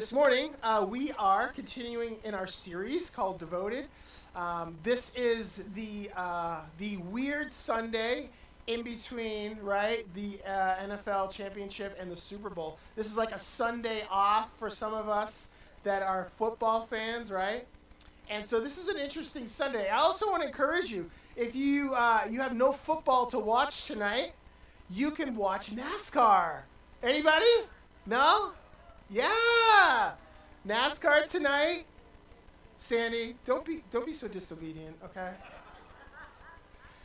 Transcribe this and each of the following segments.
This morning, uh, we are continuing in our series called Devoted. Um, this is the uh, the weird Sunday in between, right? The uh, NFL championship and the Super Bowl. This is like a Sunday off for some of us that are football fans, right? And so this is an interesting Sunday. I also want to encourage you if you uh, you have no football to watch tonight, you can watch NASCAR. Anybody? No? Yeah. NASCAR tonight. Sandy, don't be don't be so disobedient, okay?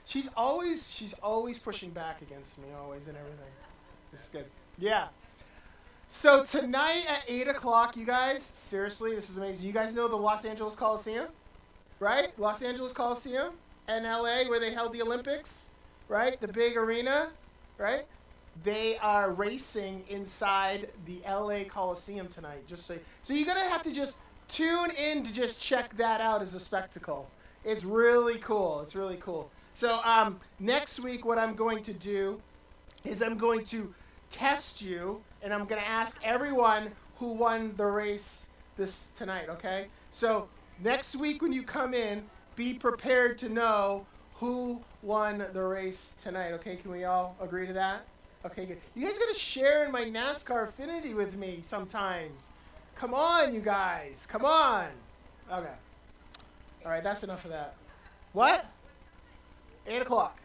She's always she's always pushing back against me, always and everything. This is good. Yeah. So tonight at eight o'clock, you guys, seriously, this is amazing. You guys know the Los Angeles Coliseum, right? Los Angeles Coliseum in LA where they held the Olympics, right? The big arena, right? They are racing inside the LA Coliseum tonight. Just so, so you're gonna have to just tune in to just check that out as a spectacle. It's really cool. It's really cool. So um, next week, what I'm going to do is I'm going to test you, and I'm going to ask everyone who won the race this tonight. Okay? So next week when you come in, be prepared to know who won the race tonight. Okay? Can we all agree to that? Okay, good. You guys got to share in my NASCAR affinity with me sometimes. Come on, you guys. Come on. Okay. All right, that's enough of that. What? 8 o'clock.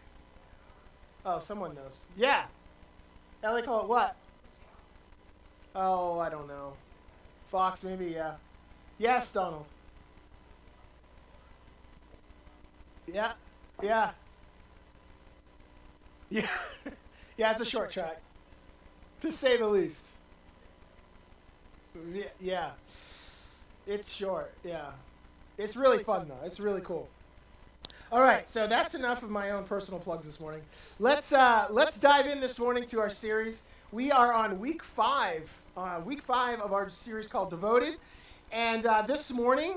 Oh, someone knows. Yeah. LA call it what? Oh, I don't know. Fox, maybe, yeah. Yes, Donald. Yeah. Yeah. Yeah. Yeah, it's a short track. To say the least. Yeah, yeah. It's short, yeah. It's really fun though. It's really cool. All right, so that's enough of my own personal plugs this morning. Let's uh, let's dive in this morning to our series. We are on week five, uh, week five of our series called Devoted, and uh, this morning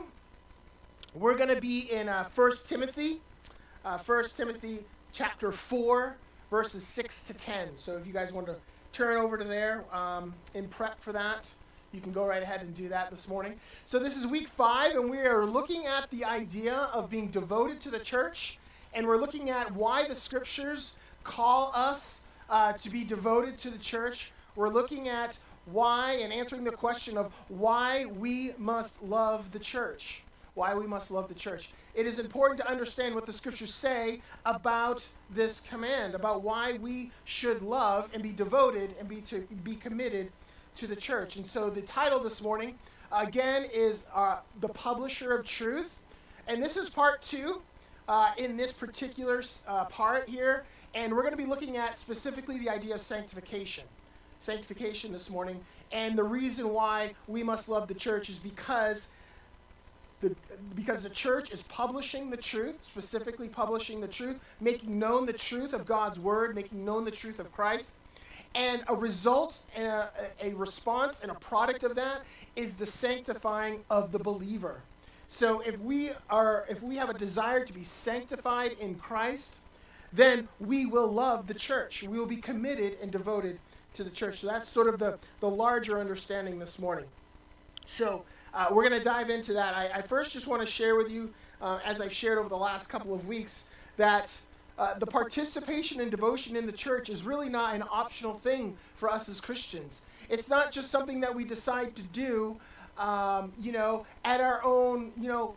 we're going to be in uh, First Timothy, uh, First Timothy chapter four, verses six to ten. So if you guys want to turn over to there um, in prep for that you can go right ahead and do that this morning. So, this is week five, and we are looking at the idea of being devoted to the church, and we're looking at why the scriptures call us uh, to be devoted to the church. We're looking at why and answering the question of why we must love the church. Why we must love the church. It is important to understand what the scriptures say about this command, about why we should love and be devoted and be to be committed to the church. And so the title this morning, again, is uh, The Publisher of Truth. And this is part two uh, in this particular uh, part here. And we're going to be looking at specifically the idea of sanctification. Sanctification this morning. And the reason why we must love the church is because the, because the church is publishing the truth, specifically publishing the truth, making known the truth of God's word, making known the truth of Christ. And a result, a, a response, and a product of that is the sanctifying of the believer. So if we are, if we have a desire to be sanctified in Christ, then we will love the church. We will be committed and devoted to the church. So that's sort of the, the larger understanding this morning. So uh, we're going to dive into that. I, I, first just want to share with you, uh, as I've shared over the last couple of weeks, that uh, the participation and devotion in the church is really not an optional thing for us as Christians. It's not just something that we decide to do, um, you know, at our own, you know,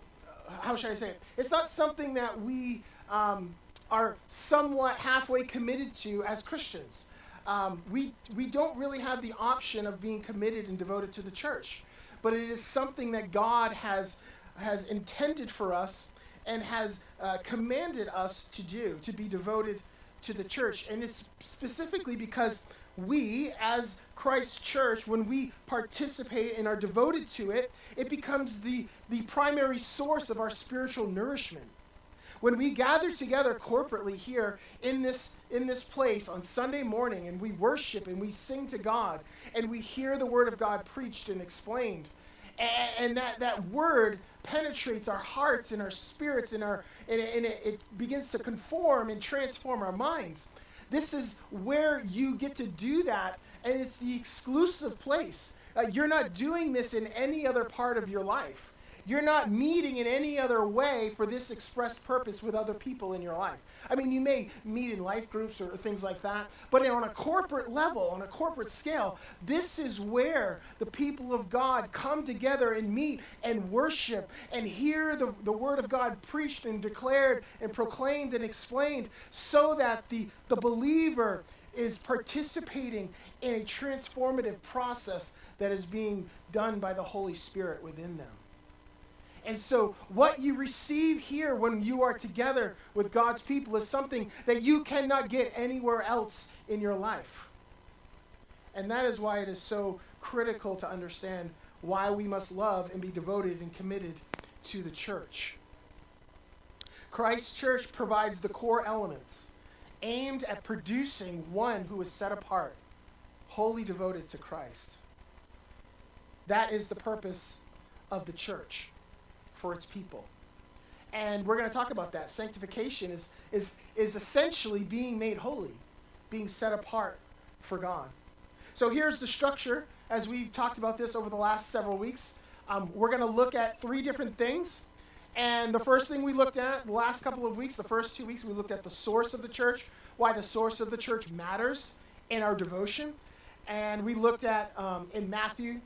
how should I say it? It's not something that we um, are somewhat halfway committed to as Christians. Um, we, we don't really have the option of being committed and devoted to the church, but it is something that God has, has intended for us and has uh, commanded us to do, to be devoted to the church. And it's specifically because we, as Christ's church, when we participate and are devoted to it, it becomes the, the primary source of our spiritual nourishment. When we gather together corporately here in this, in this place on Sunday morning and we worship and we sing to God and we hear the Word of God preached and explained, and, that, that Word penetrates our hearts and our spirits and, our, and, it, and it, it begins to conform and transform our minds. This is where you get to do that, and it's the exclusive place uh, you're not doing this in any other part of your life. You're not meeting in any other way for this express purpose with other people in your life. I mean, you may meet in life groups or things like that, but on a corporate level, on a corporate scale, this is where the people of God come together and meet and worship and hear the, the Word of God preached and declared and proclaimed and explained so that the, the believer is participating in a transformative process that is being done by the Holy Spirit within them. And so, what you receive here when you are together with God's people is something that you cannot get anywhere else in your life. And that is why it is so critical to understand why we must love and be devoted and committed to the church. Christ's church provides the core elements aimed at producing one who is set apart, wholly devoted to Christ. That is the purpose of the church for its people. And we're going to talk about that. Sanctification is, is, is essentially being made holy, being set apart for God. So here's the structure as we've talked about this over the last several weeks. Um, we're going to look at three different things. And the first thing we looked at the last couple of weeks, the first two weeks, we looked at the source of the church, why the source of the church matters in our devotion. And we looked at um, in Matthew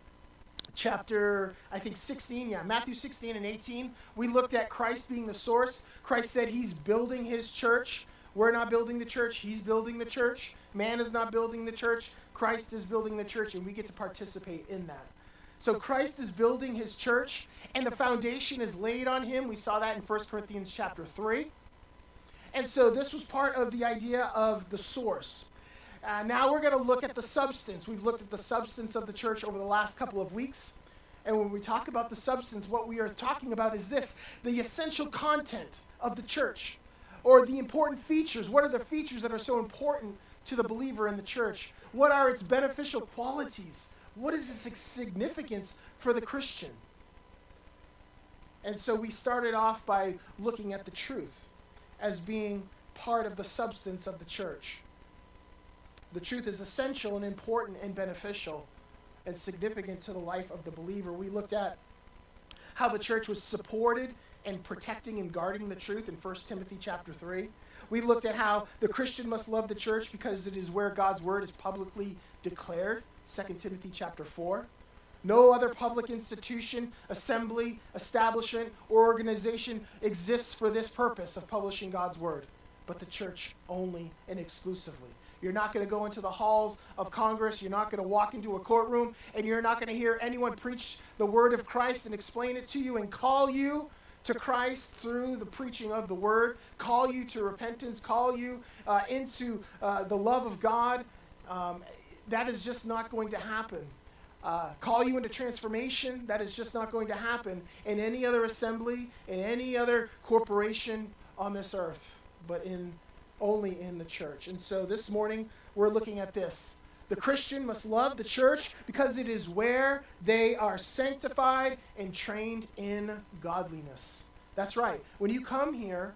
chapter, I think 16, yeah, Matthew 16 and 18, we looked at Christ being the source. Christ said he's building his church. We're not building the church, he's building the church. Man is not building the church, Christ is building the church, and we get to participate in that. So Christ is building his church, and the foundation is laid on him. We saw that in 1 Corinthians chapter 3. And so this was part of the idea of the source. Uh, now we're going to look at the substance. We've looked at the substance of the church over the last couple of weeks. And when we talk about the substance, what we are talking about is this the essential content of the church, or the important features. What are the features that are so important to the believer in the church? What are its beneficial qualities? What is its significance for the Christian? And so we started off by looking at the truth as being part of the substance of the church. The truth is essential and important and beneficial and significant to the life of the believer. We looked at how the church was supported and protecting and guarding the truth in 1 Timothy chapter 3. We looked at how the Christian must love the church because it is where God's word is publicly declared, 2 Timothy chapter 4. No other public institution, assembly, establishment, or organization exists for this purpose of publishing God's word, but the church only and exclusively. You're not going to go into the halls of Congress. You're not going to walk into a courtroom, and you're not going to hear anyone preach the word of Christ and explain it to you and call you to Christ through the preaching of the word, call you to repentance, call you uh, into uh, the love of God. Um, that is just not going to happen. Uh, call you into transformation, that is just not going to happen in any other assembly, in any other corporation on this earth, but in only in the church. And so this morning, we're looking at this. The Christian must love the church because it is where they are sanctified and trained in godliness. That's right. When you come here,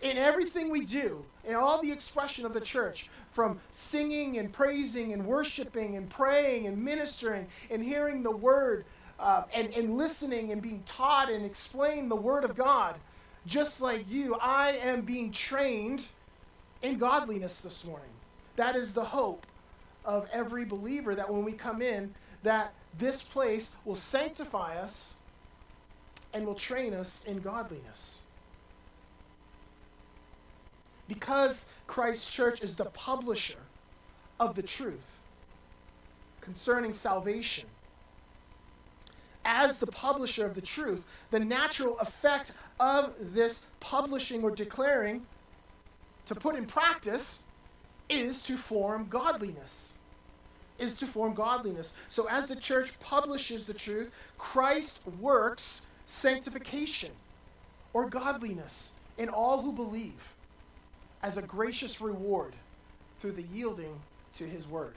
in everything we do, in all the expression of the church, from singing and praising and worshiping and praying and ministering and hearing the word uh, and, and listening and being taught and explained the word of God, just like you, I am being trained in godliness this morning. That is the hope of every believer that when we come in, that this place will sanctify us and will train us in godliness. Because Christ's church is the publisher of the truth concerning salvation. As the publisher of the truth, the natural effect of this publishing or declaring to put in practice is to form godliness. Is to form godliness. So as the church publishes the truth, Christ works sanctification or godliness in all who believe as a gracious reward through the yielding to his word.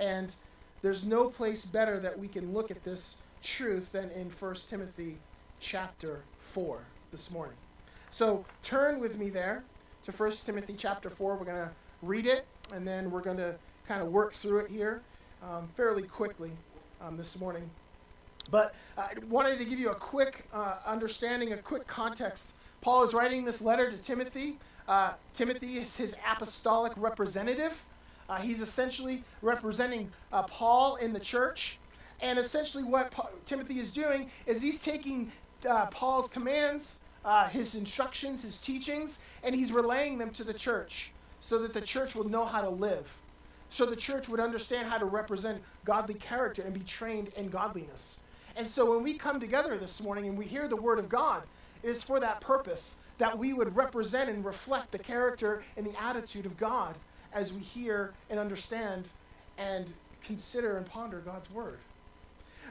And there's no place better that we can look at this truth than in 1 Timothy chapter 4 this morning. So turn with me there to 1 Timothy chapter 4. We're going to read it, and then we're going to kind of work through it here um, fairly quickly. um, this morning. But I wanted to give you a quick uh, understanding, a quick context. Paul is writing this letter to Timothy. Uh, Timothy is his apostolic representative. Uh, he's essentially representing uh, Paul in the church. And essentially, what Timothy is doing is he's taking uh, Paul's commands, uh, his instructions, his teachings, and he's relaying them to the church so that the church will know how to live. So the church would understand how to represent godly character and be trained in godliness. And so when we come together this morning and we hear the word of God, it is for that purpose that we would represent and reflect the character and the attitude of God as we hear and understand and consider and ponder God's word.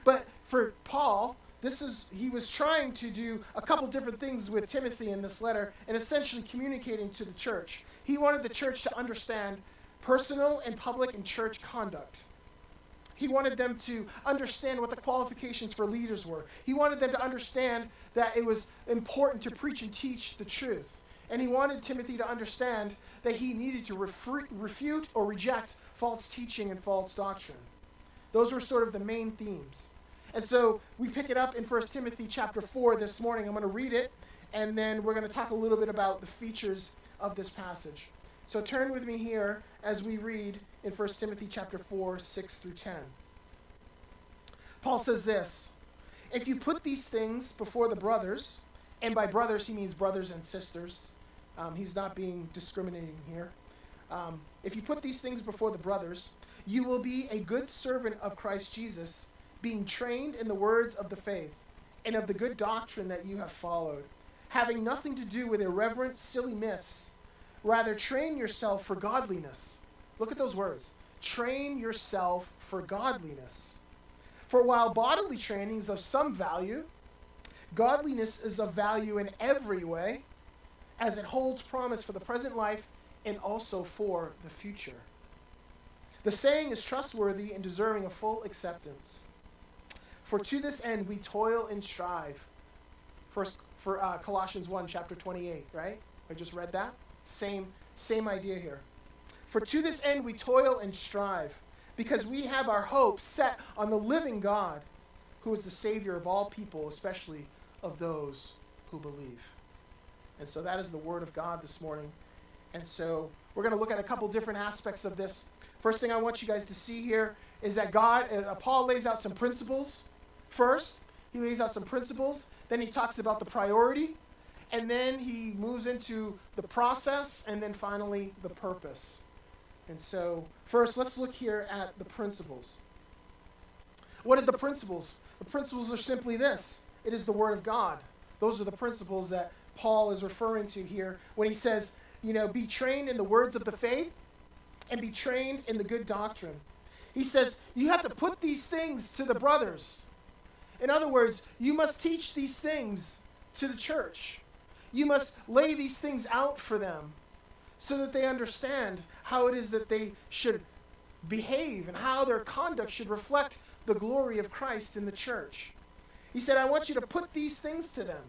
But for Paul, this is he was trying to do a couple different things with Timothy in this letter and essentially communicating to the church. He wanted the church to understand personal and public and church conduct. He wanted them to understand what the qualifications for leaders were. He wanted them to understand that it was important to preach and teach the truth. And he wanted Timothy to understand that he needed to refre- refute or reject false teaching and false doctrine. Those were sort of the main themes. And so we pick it up in 1 Timothy chapter 4 this morning. I'm going to read it, and then we're going to talk a little bit about the features of this passage. So turn with me here as we read in 1 Timothy chapter 4, 6 through 10. Paul says this If you put these things before the brothers, and by brothers he means brothers and sisters, um, he's not being discriminating here. Um, if you put these things before the brothers, you will be a good servant of Christ Jesus, being trained in the words of the faith and of the good doctrine that you have followed, having nothing to do with irreverent, silly myths. Rather, train yourself for godliness. Look at those words. Train yourself for godliness. For while bodily training is of some value, godliness is of value in every way, as it holds promise for the present life and also for the future. The saying is trustworthy and deserving of full acceptance. For to this end we toil and strive. First, for uh, Colossians 1, chapter 28, right? I just read that. Same, same idea here. For to this end we toil and strive, because we have our hope set on the living God, who is the Savior of all people, especially of those who believe. And so that is the Word of God this morning. And so we're going to look at a couple different aspects of this. First thing I want you guys to see here is that God, uh, Paul lays out some principles first. He lays out some principles. Then he talks about the priority. And then he moves into the process. And then finally, the purpose. And so, first, let's look here at the principles. What is the principles? The principles are simply this it is the Word of God. Those are the principles that Paul is referring to here when he says, you know, be trained in the words of the faith and be trained in the good doctrine. He says, you have to put these things to the brothers. In other words, you must teach these things to the church. You must lay these things out for them so that they understand how it is that they should behave and how their conduct should reflect the glory of Christ in the church. He said, I want you to put these things to them.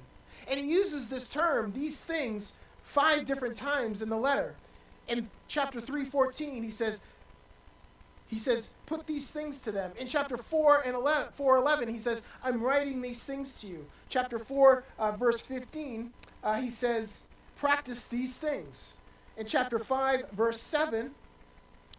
And he uses this term, these things, five different times in the letter. In chapter 3:14, he says, he says, put these things to them. In chapter 4 and 11, 4:11, he says, I'm writing these things to you. Chapter 4, uh, verse 15, uh, he says, practice these things. In chapter 5, verse 7,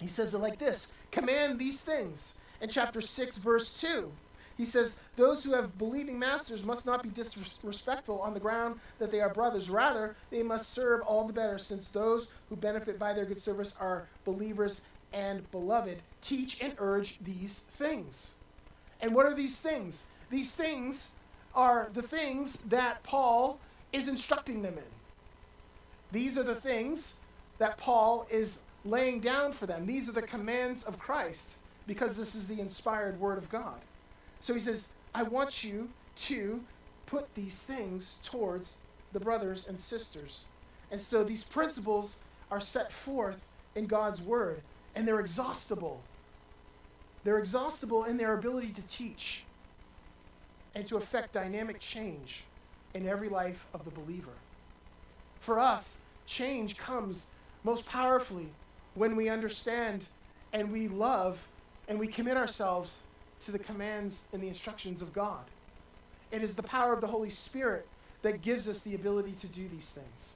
he says it like this command these things. In chapter 6, verse 2, he says, Those who have believing masters must not be disrespectful on the ground that they are brothers. Rather, they must serve all the better, since those who benefit by their good service are believers and beloved. Teach and urge these things. And what are these things? These things are the things that Paul is instructing them in. These are the things that Paul is laying down for them. These are the commands of Christ because this is the inspired word of God. So he says, I want you to put these things towards the brothers and sisters. And so these principles are set forth in God's word, and they're exhaustible. They're exhaustible in their ability to teach and to affect dynamic change in every life of the believer. For us, change comes most powerfully when we understand and we love and we commit ourselves to the commands and the instructions of God. It is the power of the Holy Spirit that gives us the ability to do these things.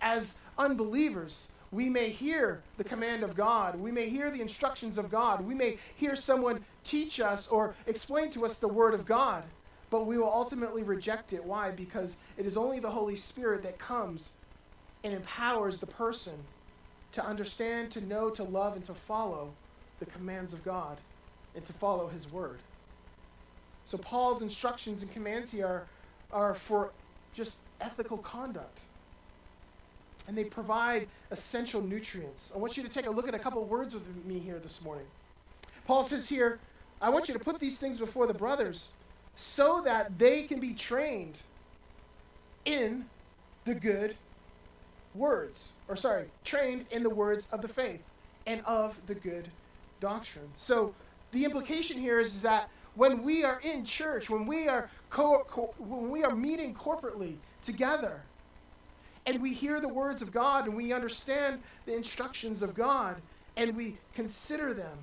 As unbelievers, we may hear the command of God. We may hear the instructions of God. We may hear someone teach us or explain to us the Word of God, but we will ultimately reject it. Why? Because it is only the Holy Spirit that comes and empowers the person to understand, to know, to love, and to follow the commands of God and to follow His Word. So, Paul's instructions and commands here are, are for just ethical conduct and they provide essential nutrients. I want you to take a look at a couple words with me here this morning. Paul says here, I want you to put these things before the brothers so that they can be trained in the good words, or sorry, trained in the words of the faith and of the good doctrine. So the implication here is, that when we are in church, when we are co- co- when we are meeting corporately together, and we hear the words of God and we understand the instructions of God and we consider them.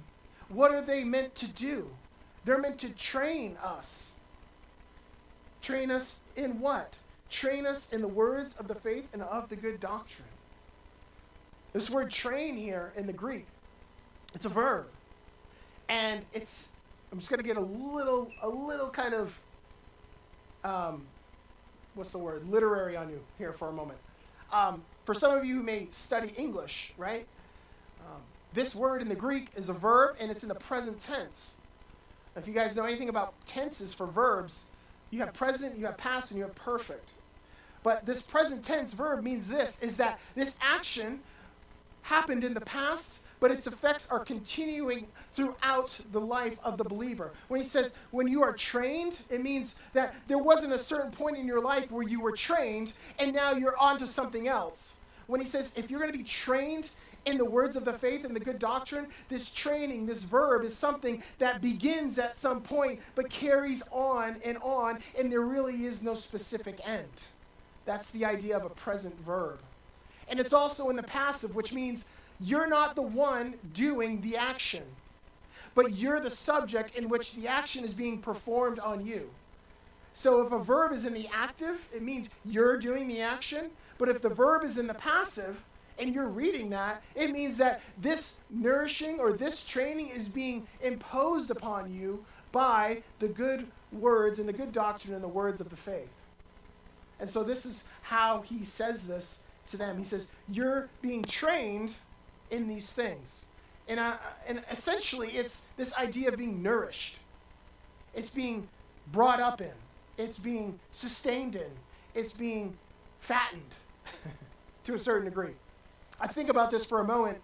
What are they meant to do? They're meant to train us. Train us in what? Train us in the words of the faith and of the good doctrine. This word train here in the Greek, it's a verb. And it's, I'm just going to get a little, a little kind of, um, what's the word, literary on you here for a moment. Um, for some of you who may study English, right? Um, this word in the Greek is a verb and it's in the present tense. If you guys know anything about tenses for verbs, you have present, you have past, and you have perfect. But this present tense verb means this is that this action happened in the past but its effects are continuing throughout the life of the believer. When he says, when you are trained, it means that there wasn't a certain point in your life where you were trained and now you're on to something else. When he says, if you're going to be trained in the words of the faith and the good doctrine, this training, this verb, is something that begins at some point but carries on and on, and there really is no specific end. That's the idea of a present verb. And it's also in the passive, which means you're not the one doing the action, but you're the subject in which the action is being performed on you. So if a verb is in the active, it means you're doing the action. But if the verb is in the passive and you're reading that, it means that this nourishing or this training is being imposed upon you by the good words and the good doctrine and the words of the faith. And so this is how he says this to them. He says, You're being trained in these things. And, uh, and essentially, it's this idea of being nourished. It's being brought up in. It's being sustained in. It's being fattened to a certain degree. I think about this for a moment,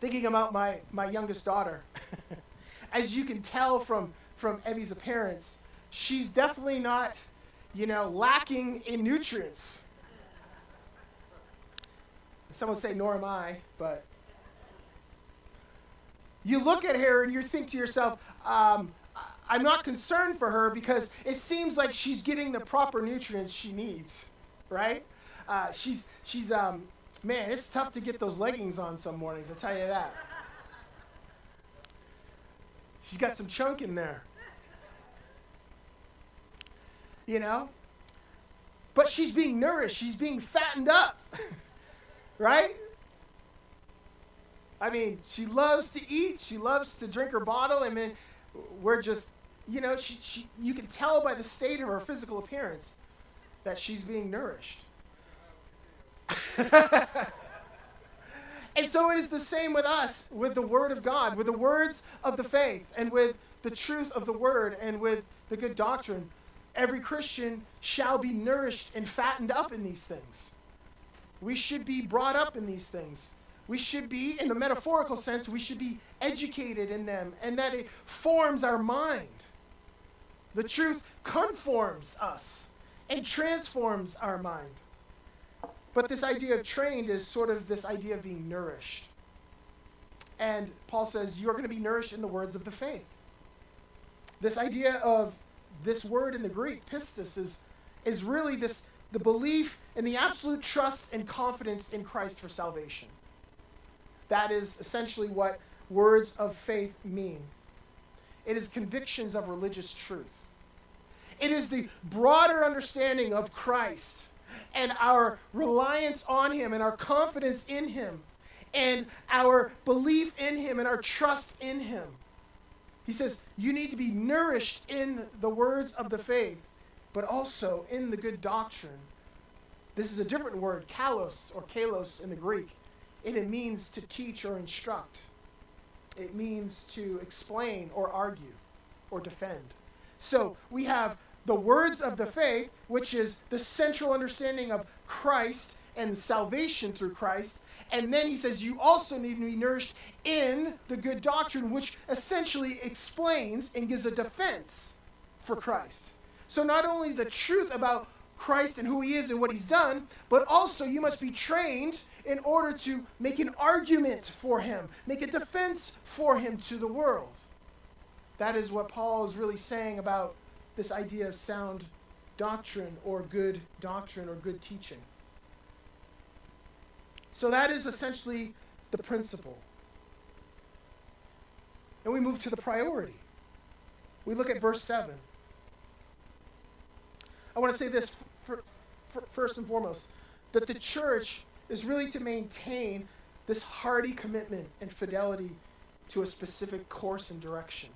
thinking about my, my youngest daughter. As you can tell from, from Evie's appearance, she's definitely not, you know, lacking in nutrients. Some would say, nor am I, but you look at her and you think to yourself, um, I'm not concerned for her because it seems like she's getting the proper nutrients she needs, right? Uh, she's, she's um, man, it's tough to get those leggings on some mornings, I'll tell you that. She's got some chunk in there. You know? But she's being nourished, she's being fattened up. right? I mean, she loves to eat. She loves to drink her bottle. I mean, we're just, you know, she, she, you can tell by the state of her physical appearance that she's being nourished. and so it is the same with us, with the Word of God, with the words of the faith, and with the truth of the Word, and with the good doctrine. Every Christian shall be nourished and fattened up in these things. We should be brought up in these things. We should be, in the metaphorical sense, we should be educated in them, and that it forms our mind. The truth conforms us and transforms our mind. But this idea of trained is sort of this idea of being nourished. And Paul says, You're going to be nourished in the words of the faith. This idea of this word in the Greek, pistis, is, is really this the belief and the absolute trust and confidence in Christ for salvation. That is essentially what words of faith mean. it is convictions of religious truth. It is the broader understanding of Christ and our reliance on Him and our confidence in Him and our belief in Him and our trust in Him. He says, You need to be nourished in the words of the faith, but also in the good doctrine. This is a different word, kalos or kalos in the Greek, and it means to teach or instruct. It means to explain or argue or defend. So we have the words of the faith, which is the central understanding of Christ and salvation through Christ. And then he says you also need to be nourished in the good doctrine, which essentially explains and gives a defense for Christ. So not only the truth about Christ and who he is and what he's done, but also you must be trained in order to make an argument for him, make a defense for him to the world. That is what Paul is really saying about this idea of sound doctrine or good doctrine or good teaching. So that is essentially the principle. And we move to the priority. We look at verse 7. I want to say this for, for, first and foremost that the church is really to maintain this hearty commitment and fidelity to a specific course and direction.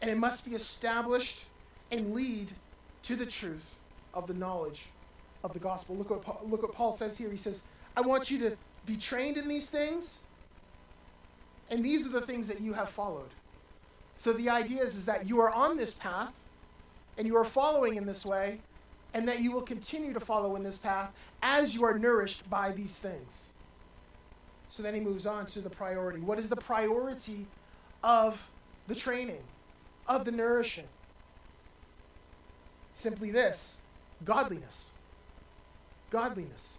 And it must be established and lead to the truth of the knowledge of the gospel. Look what, Paul, look what Paul says here. He says, I want you to be trained in these things, and these are the things that you have followed. So the idea is, is that you are on this path, and you are following in this way, and that you will continue to follow in this path as you are nourished by these things. So then he moves on to the priority. What is the priority of the training, of the nourishing? Simply this godliness. Godliness.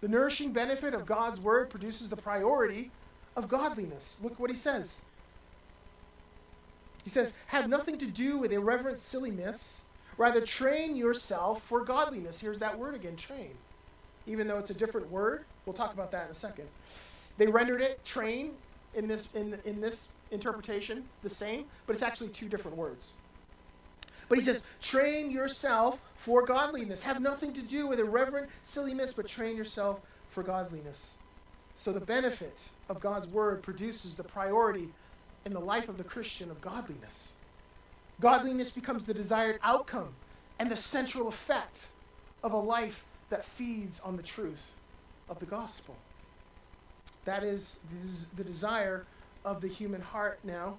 The nourishing benefit of God's word produces the priority of godliness. Look what he says. He says, Have nothing to do with irreverent, silly myths Rather, train yourself for godliness. Here's that word again train. Even though it's a different word, we'll talk about that in a second. They rendered it train in this, in, in this interpretation the same, but it's actually two different words. But he says, train yourself for godliness. Have nothing to do with irreverent silly myths, but train yourself for godliness. So the benefit of God's word produces the priority in the life of the Christian of godliness. Godliness becomes the desired outcome and the central effect of a life that feeds on the truth of the gospel. That is the desire of the human heart now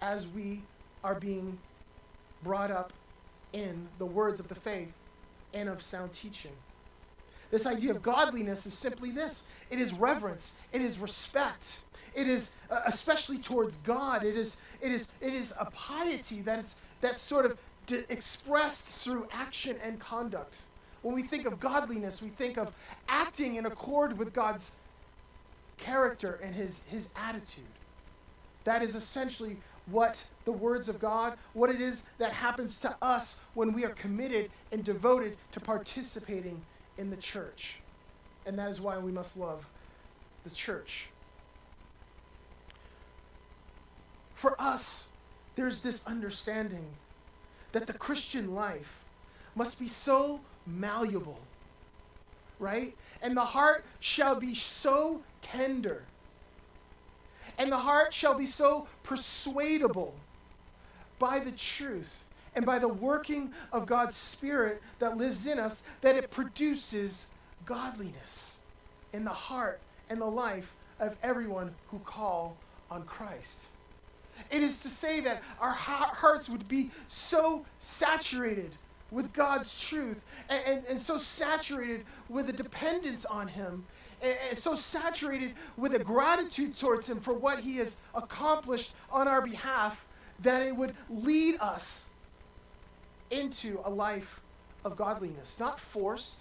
as we are being brought up in the words of the faith and of sound teaching. This idea of godliness is simply this it is reverence, it is respect, it is uh, especially towards God. It is, it is, it is a piety that is that's sort of d- expressed through action and conduct. When we think of godliness, we think of acting in accord with God's character and his, his attitude. That is essentially what the words of God, what it is that happens to us when we are committed and devoted to participating in the church. And that is why we must love the church. For us, there's this understanding that the Christian life must be so malleable, right? And the heart shall be so tender, and the heart shall be so persuadable by the truth and by the working of God's Spirit that lives in us that it produces godliness in the heart and the life of everyone who call on Christ. It is to say that our hearts would be so saturated with God's truth and, and, and so saturated with a dependence on Him and, and so saturated with a gratitude towards Him for what He has accomplished on our behalf that it would lead us into a life of godliness, not forced,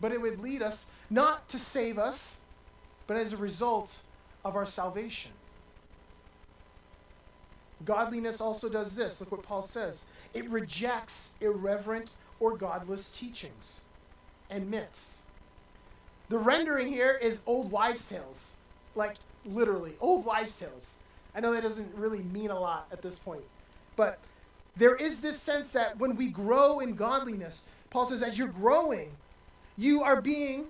but it would lead us not to save us, but as a result of our salvation. Godliness also does this. Look what Paul says it rejects irreverent or godless teachings and myths. The rendering here is old wives' tales. like literally, old wives' tales. I know that doesn't really mean a lot at this point, but there is this sense that when we grow in godliness, Paul says, as you're growing, you are being,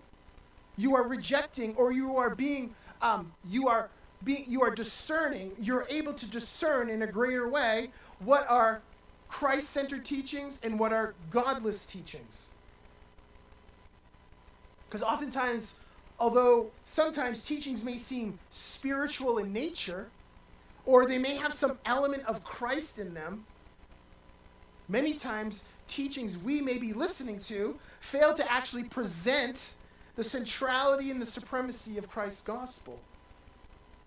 you are rejecting, or you are being, um, you are you are discerning. You're able to discern in a greater way what are Christ-centered teachings and what are godless teachings. Because oftentimes, although sometimes teachings may seem spiritual in nature, or they may have some element of Christ in them, many times teachings we may be listening to fail to actually present the centrality and the supremacy of Christ's gospel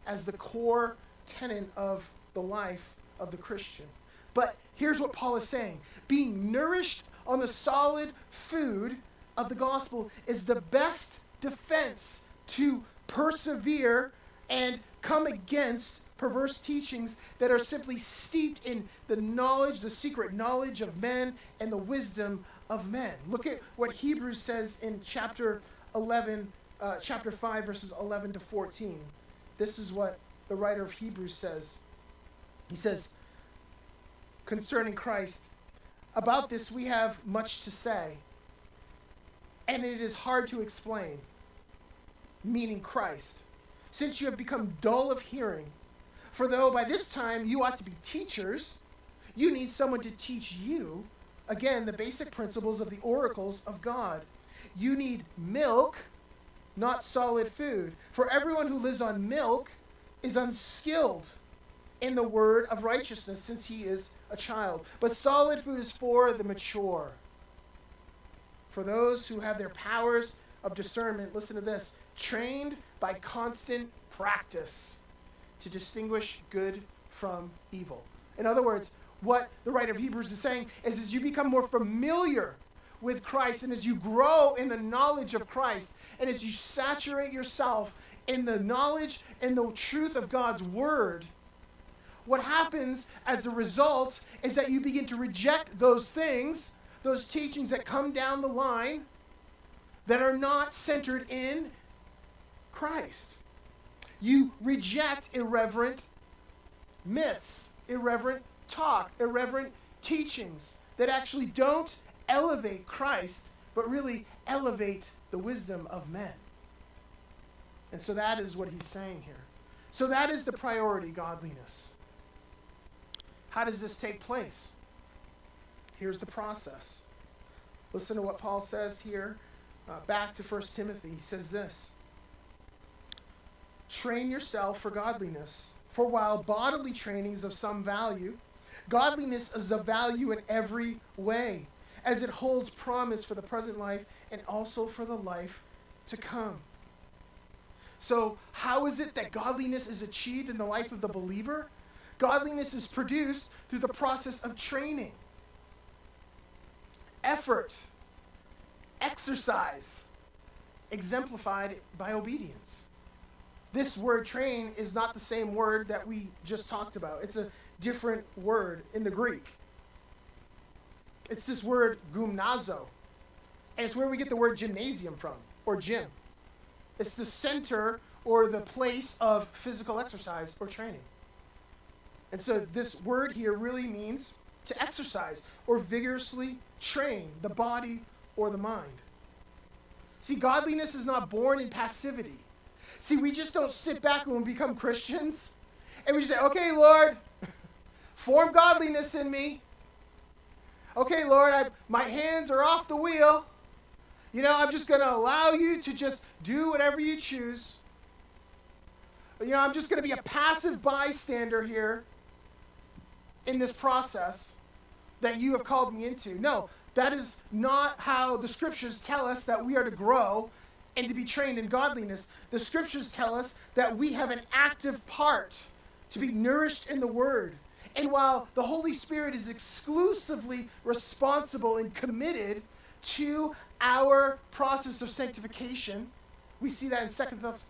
as the core tenet of the life of the Christian. But here's what Paul is saying being nourished on the solid food of the gospel is the best defense to persevere and come against perverse teachings that are simply steeped in the knowledge, the secret knowledge of men and the wisdom of men. Look at what Hebrews says in chapter 11, uh, chapter 5, verses 11 to 14. This is what the writer of Hebrews says. He says, concerning Christ, about this we have much to say, and it is hard to explain, meaning Christ, since you have become dull of hearing. For though by this time you ought to be teachers, you need someone to teach you, again, the basic principles of the oracles of God. You need milk, not solid food. For everyone who lives on milk is unskilled in the word of righteousness, since he is a child. But solid food is for the mature. For those who have their powers of discernment, listen to this, trained by constant practice to distinguish good from evil. In other words, what the writer of Hebrews is saying is as you become more familiar with Christ and as you grow in the knowledge of Christ and as you saturate yourself in the knowledge and the truth of God's word, what happens as a result is that you begin to reject those things, those teachings that come down the line that are not centered in Christ. You reject irreverent myths, irreverent talk, irreverent teachings that actually don't elevate Christ, but really elevate the wisdom of men. And so that is what he's saying here. So that is the priority godliness. How does this take place? Here's the process. Listen to what Paul says here. Uh, back to 1 Timothy. He says this Train yourself for godliness. For while bodily training is of some value, godliness is of value in every way, as it holds promise for the present life and also for the life to come. So, how is it that godliness is achieved in the life of the believer? Godliness is produced through the process of training, effort, exercise, exemplified by obedience. This word train is not the same word that we just talked about. It's a different word in the Greek. It's this word gymnazo. And it's where we get the word gymnasium from, or gym. It's the center or the place of physical exercise or training. And so this word here really means to exercise or vigorously train the body or the mind. See, godliness is not born in passivity. See, we just don't sit back when we become Christians and we just say, okay, Lord, form godliness in me. Okay, Lord, I, my hands are off the wheel. You know, I'm just going to allow you to just do whatever you choose. You know, I'm just going to be a passive bystander here in this process that you have called me into. No, that is not how the scriptures tell us that we are to grow and to be trained in godliness. The scriptures tell us that we have an active part to be nourished in the word. And while the Holy Spirit is exclusively responsible and committed to our process of sanctification, we see that in 2 Thess-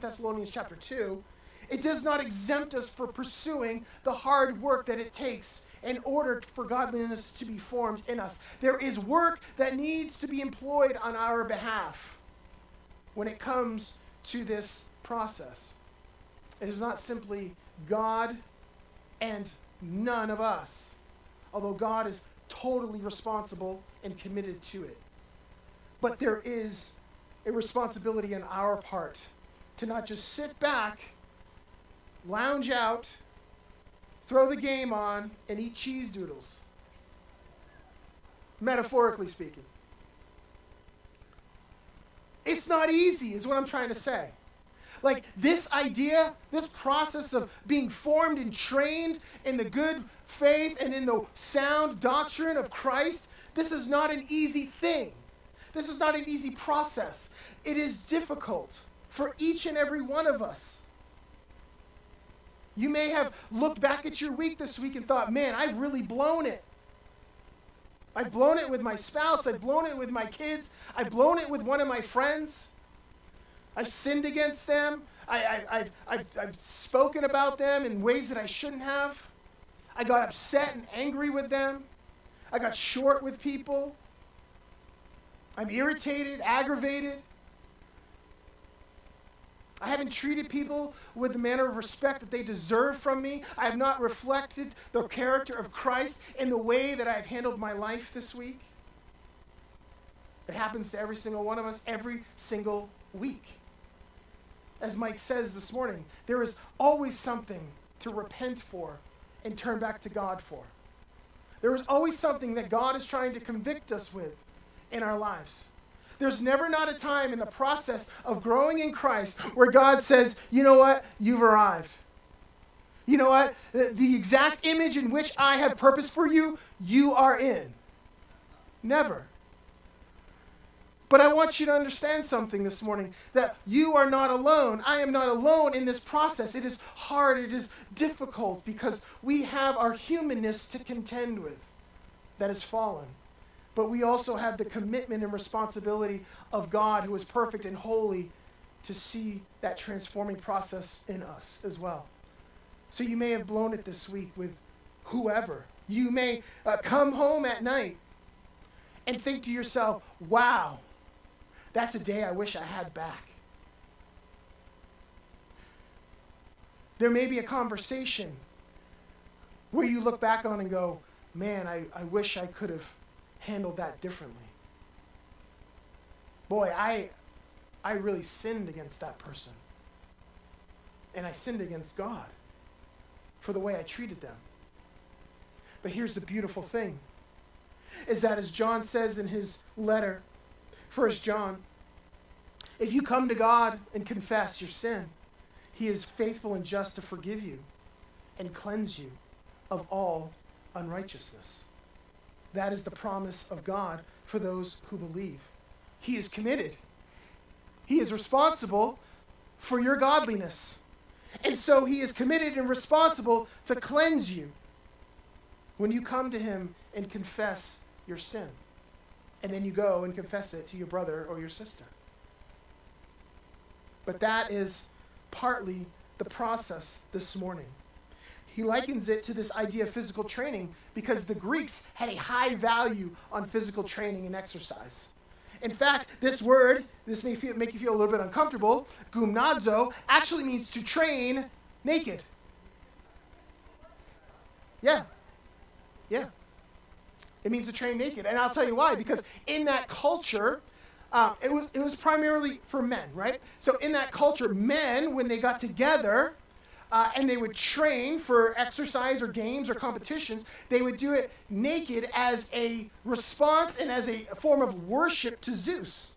Thessalonians chapter 2, it does not exempt us for pursuing the hard work that it takes in order for godliness to be formed in us. There is work that needs to be employed on our behalf when it comes to this process. It is not simply God and none of us, although God is totally responsible and committed to it. But there is a responsibility on our part to not just sit back, lounge out, throw the game on, and eat cheese doodles. Metaphorically speaking. It's not easy, is what I'm trying to say. Like this idea, this process of being formed and trained in the good faith and in the sound doctrine of Christ, this is not an easy thing. This is not an easy process. It is difficult for each and every one of us. You may have looked back at your week this week and thought, man, I've really blown it. I've blown it with my spouse. I've blown it with my kids. I've blown it with one of my friends. I've sinned against them. I, have spoken about them in ways that I shouldn't have. I got upset and angry with them. I got short with people. I'm irritated, aggravated. I haven't treated people with the manner of respect that they deserve from me. I have not reflected the character of Christ in the way that I've handled my life this week. It happens to every single one of us every single week. As Mike says this morning, there is always something to repent for and turn back to God for. There is always something that God is trying to convict us with in our lives. There's never not a time in the process of growing in Christ where God says, you know what, you've arrived. You know what, the, exact image in which I have purpose for you, you are in. Never. But I want you to understand something this morning that you are not alone. I am not alone in this process. It is hard, it is difficult because we have our humanness to contend with that has fallen. But we also have the commitment and responsibility of God, who is perfect and holy, to see that transforming process in us as well. So you may have blown it this week with whoever. You may uh, come home at night and think to yourself, wow, that's a day I wish I had back. There may be a conversation where you look back on and go, man, I, I wish I could have handled that differently. Boy, I, I really sinned against that person. And I sinned against God for the way I treated them. But here's the beautiful thing is that as John says in his letter, First John, if you come to God and confess your sin, he is faithful and just to forgive you and cleanse you of all unrighteousness. That is the promise of God for those who believe. He is committed. He is responsible for your godliness. And so he is committed and responsible to cleanse you when you come to him and confess your sin and then you go and confess it to your brother or your sister. But that is partly the process this morning. He likens it to this idea of physical training because the Greeks had a high value on physical training and exercise. In fact, this word, this may feel, make you feel a little bit uncomfortable, gymnazo, actually means to train naked. Yeah. Yeah. It means to train naked. And I'll tell you why. Because in that culture, uh, it, was, it was primarily for men, right? So in that culture, men, when they got together uh, and they would train for exercise or games or competitions, they would do it naked as a response and as a form of worship to Zeus.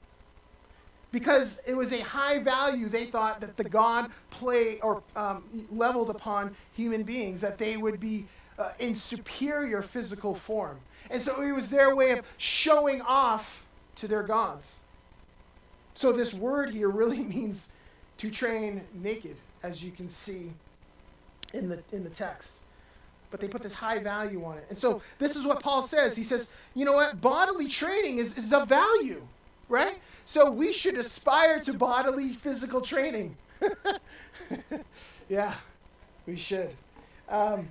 Because it was a high value, they thought that the god play or um, leveled upon human beings, that they would be uh, in superior physical form. And so it was their way of showing off to their gods. So this word here really means to train naked, as you can see in the, in the text. But they put this high value on it. And so this is what Paul says. He says, you know what? Bodily training is, is of value, right? So we should aspire to bodily physical training. yeah, we should. Um,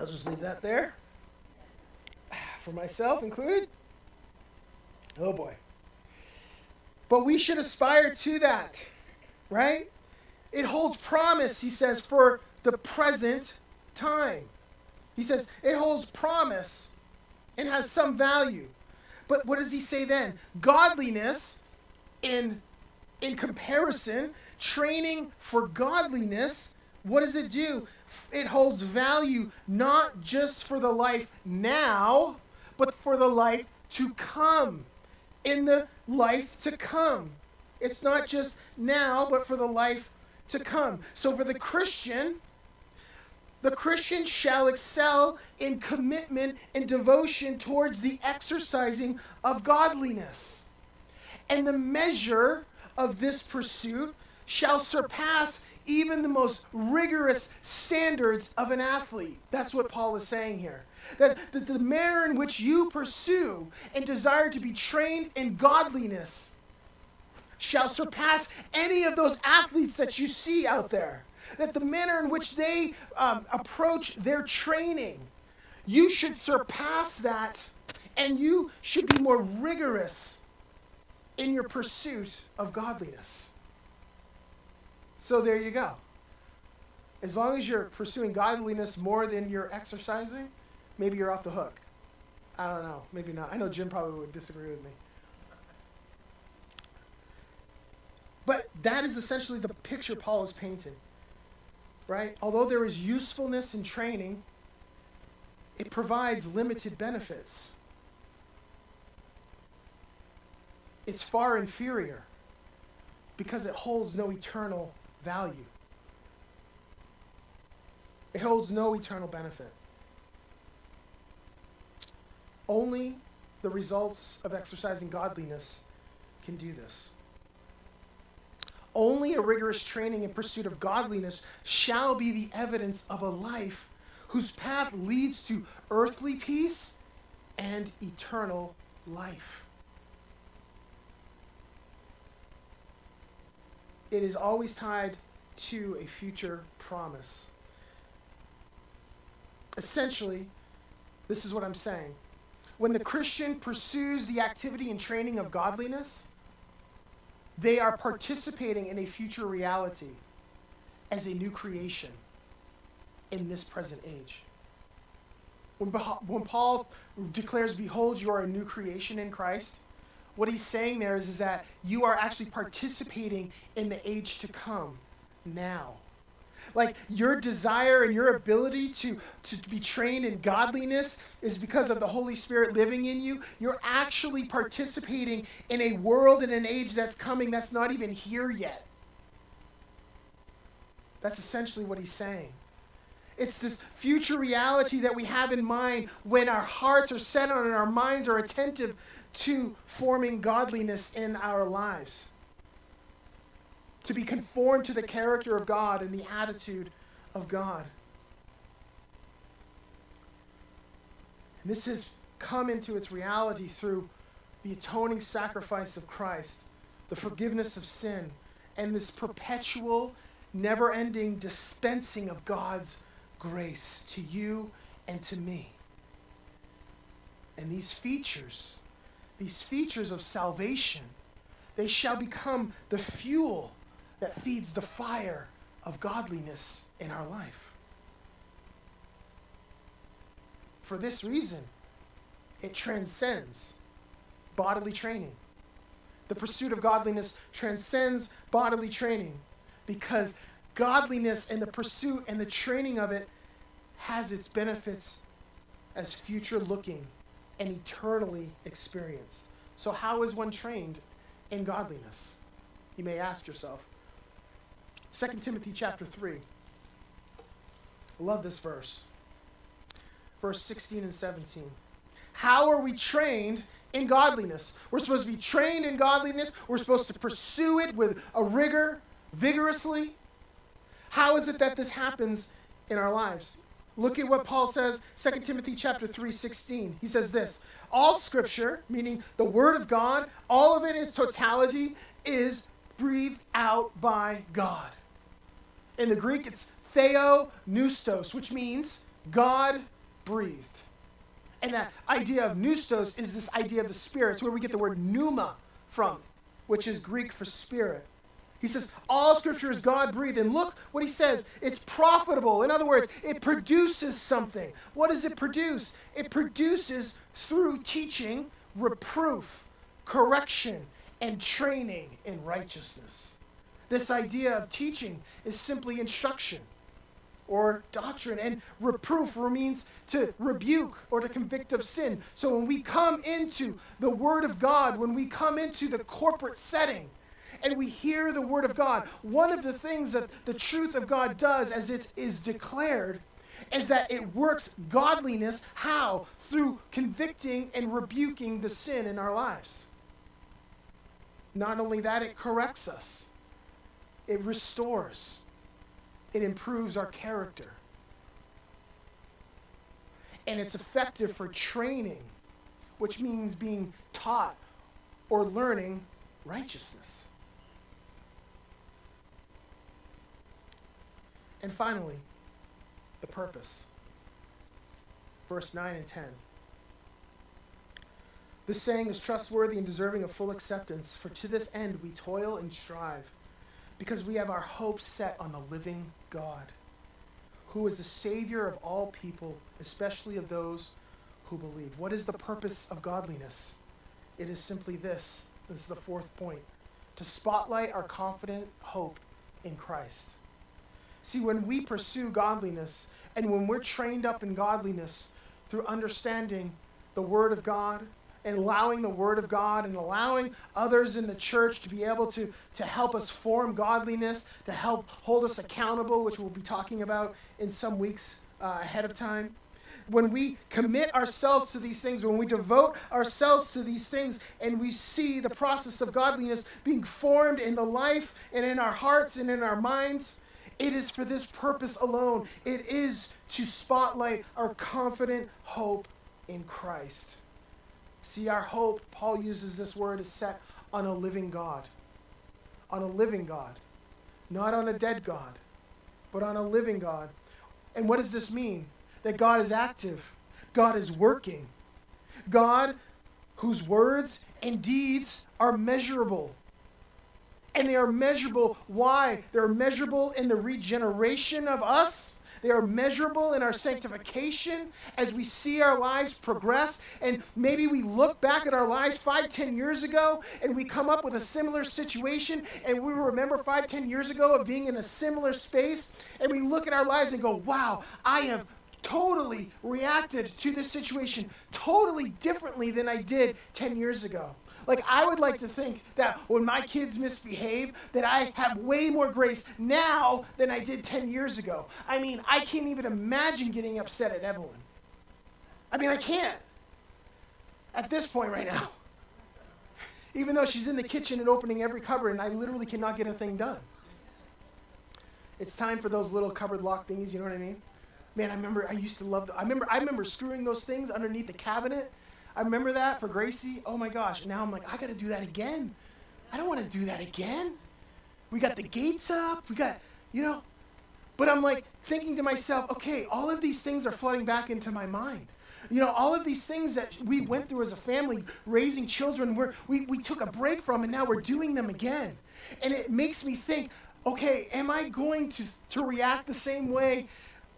I'll just leave that there. For myself included. Oh boy. But we should aspire to that, right? It holds promise, he says, for the present time. He says it holds promise and has some value. But what does he say then? Godliness in in comparison, training for godliness, what does it do? It holds value not just for the life now, but for the life to come. In the life to come. It's not just now, but for the life to come. So for the Christian, the Christian shall excel in commitment and devotion towards the exercising of godliness. And the measure of this pursuit shall surpass even the most rigorous standards of an athlete. That's what Paul is saying here. That, that the manner in which you pursue and desire to be trained in godliness shall surpass any of those athletes that you see out there that the manner in which they um, approach their training, you should surpass that and you should be more rigorous in your pursuit of godliness. So there you go. As long as you're pursuing godliness more than you're exercising, maybe you're off the hook. I don't know. Maybe not. I know Jim probably would disagree with me. But that is essentially the picture Paul is painting right? Although there is usefulness in training, it provides limited benefits. It's far inferior because it holds no eternal value. It holds no eternal benefit. Only the results of exercising godliness can do this. Only a rigorous training in pursuit of godliness shall be the evidence of a life whose path leads to earthly peace and eternal life. It is always tied to a future promise. Essentially, this is what I'm saying. When the Christian pursues the activity and training of godliness, they are participating in a future reality as a new creation in this present age. When, when Paul declares, Behold, you are a new creation in Christ, what he's saying there is, is that you are actually participating in the age to come now. Like your desire and your ability to, to be trained in godliness is because of the Holy Spirit living in you. You're actually participating in a world and an age that's coming that's not even here yet. That's essentially what he's saying. It's this future reality that we have in mind when our hearts are set on and our minds are attentive to forming godliness in our lives to be conformed to the character of God and the attitude of God. And this has come into its reality through the atoning sacrifice of Christ, the forgiveness of sin, and this perpetual, never ending dispensing of God's grace to you and to me. And these features, these features of salvation, they shall become the fuel that feeds the fire of godliness in our life. For this reason, it transcends bodily training. The pursuit of godliness transcends bodily training because godliness and the pursuit and the training of it has its benefits as future looking and eternally experienced. So, how is one trained in godliness? You may ask yourself. 2 Timothy chapter 3. I love this verse. Verse 16 and 17. How are we trained in godliness? We're supposed to be trained in godliness. We're supposed to pursue it with a rigor, vigorously. How is it that this happens in our lives? Look at what Paul says, 2 Timothy chapter 3, 16. He says this All scripture, meaning the word of God, all of it in its totality, is breathed out by God in the Greek, it's theo pneustos, which means God breathed. And that idea of pneustos is this idea of the spirits, where we get the word pneuma from, which is Greek for spirit. He says, All scripture is God breathed. And look what he says it's profitable. In other words, it produces something. What does it produce? It produces through teaching, reproof, correction, and training in righteousness. This idea of teaching is simply instruction or doctrine, and reproof means to rebuke or to convict of sin. So when we come into the Word of God, when we come into the corporate setting, and we hear the Word of God, one of the things that the truth of God does as it is declared is that it works godliness. How? Through convicting and rebuking the sin in our lives. Not only that, it corrects us, it restores, it improves our character. And it's effective for training, which means being taught or learning righteousness. And finally, the purpose. Verse 9 and 10. This saying is trustworthy and deserving of full acceptance, for to this end we toil and strive, because we have our hope set on the living God, who is the Savior of all people, especially of those who believe. What is the purpose of godliness? It is simply this. This is the fourth point to spotlight our confident hope in Christ. See, when we pursue godliness and when we're trained up in godliness through understanding the Word of God and allowing the Word of God and allowing others in the church to be able to, to help us form godliness, to help hold us accountable, which we'll be talking about in some weeks uh, ahead of time. When we commit ourselves to these things, when we devote ourselves to these things, and we see the process of godliness being formed in the life and in our hearts and in our minds, it is for this purpose alone. It is to spotlight our confident hope in Christ. See, our hope, Paul uses this word, is set on a living God. On a living God. Not on a dead God, but on a living God. And what does this mean? That God is active, God is working. God, whose words and deeds are measurable. And they are measurable. Why? They're measurable in the regeneration of us. They are measurable in our sanctification as we see our lives progress. And maybe we look back at our lives five, ten years ago and we come up with a similar situation and we remember five, ten years ago of being in a similar space and we look at our lives and go, wow, I have totally reacted to this situation totally differently than I did 10 years ago. Like, I would like to think that when my kids misbehave, that I have way more grace now than I did 10 years ago. I mean, I can't even imagine getting upset at Evelyn. I mean, I can't. At this point right now. Even though she's in the kitchen and opening every cupboard, and I literally cannot get a thing done. It's time for those little cupboard lock thingies, you know what I mean? Man, I remember I used to love. The, I remember I remember screwing those things underneath the cabinet I remember that for Gracie. Oh my gosh. Now I'm like, I got to do that again. I don't want to do that again. We got the gates up. We got, you know. But I'm like thinking to myself, okay, all of these things are flooding back into my mind. You know, all of these things that we went through as a family, raising children, we, we took a break from, and now we're doing them again. And it makes me think, okay, am I going to, to react the same way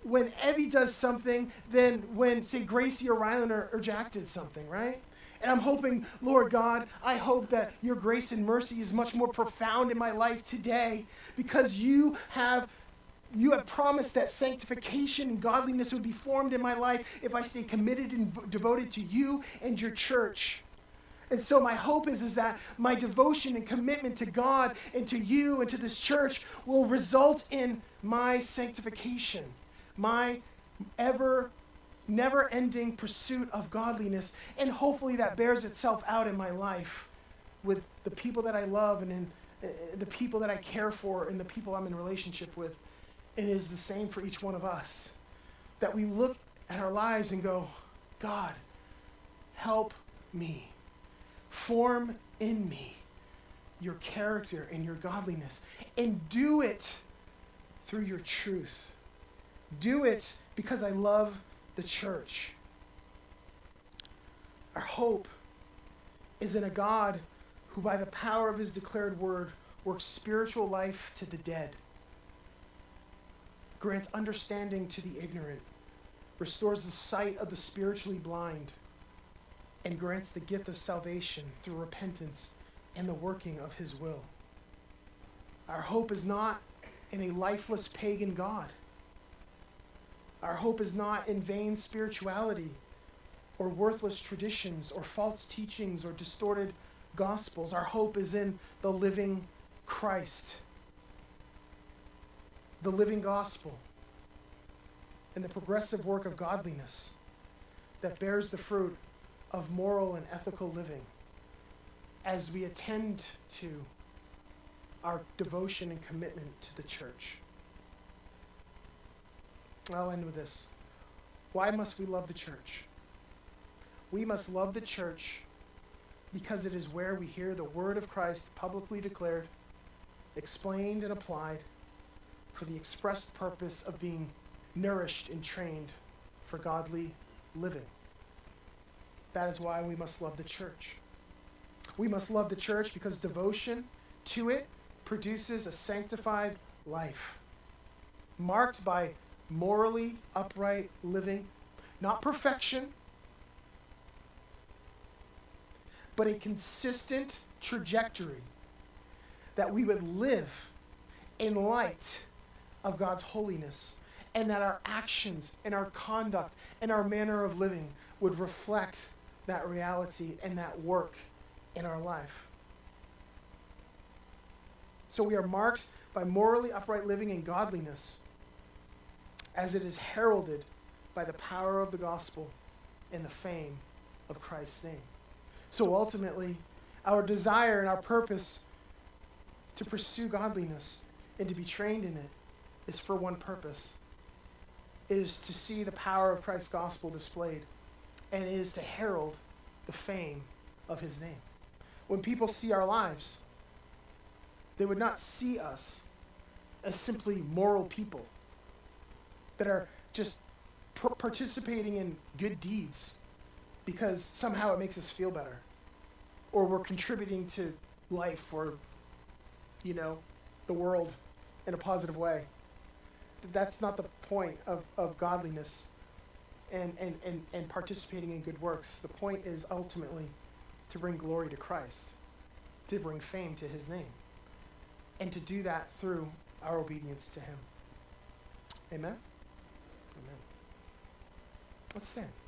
when Evie does something than when, say, Gracie or Rylan or, or Jack did something, right? And I'm hoping, Lord God, I hope that your grace and mercy is much more profound in my life today because you have you have promised that sanctification and godliness would be formed in my life if I stay committed and b- devoted to you and your church. And so my hope is, is that my devotion and commitment to God and to you and to this church will result in my sanctification my ever never ending pursuit of godliness. And hopefully that bears itself out in my life with the people that I love and in uh, the people that I care for and the people I'm in relationship with. And it is the same for each one of us. That we look at our lives and go, God, help me. Form in me your character and your godliness. And do it through your truth do it because I love the church. Our hope is in a God who by the power of his declared word works spiritual life to the dead, grants understanding to the ignorant, restores the sight of the spiritually blind, and grants the gift of salvation through repentance and the working of his will. Our hope is not in a lifeless pagan God. Our hope is not in vain spirituality or worthless traditions or false teachings or distorted gospels. Our hope is in the living Christ, the living gospel, and the progressive work of godliness that bears the fruit of moral and ethical living as we attend to our devotion and commitment to the church. I'll end with this. Why must we love the church? We must love the church because it is where we hear the word of Christ publicly declared, explained, and applied for the expressed purpose of being nourished and trained for godly living. That is why we must love the church. We must love the church because devotion to it produces a sanctified life, marked by morally upright living, not perfection, but a consistent trajectory that we would live in light of God's holiness and that our actions and our conduct and our manner of living would reflect that reality and that work in our life. So we are marked by morally upright living and godliness as it is heralded by the power of the gospel and the fame of Christ's name. So ultimately, our desire and our purpose to pursue godliness and to be trained in it is for one purpose. It is to see the power of Christ's gospel displayed, and it is to herald the fame of his name. When people see our lives, they would not see us as simply moral people that are just participating in good deeds because somehow it makes us feel better. Or we're contributing to life or, you know, the world in a positive way. That's not the point of, of godliness and, and, and, and participating in good works. The point is ultimately to bring glory to Christ, to bring fame to his name, and to do that through our obedience to him. Amen? Amen. Let's stand.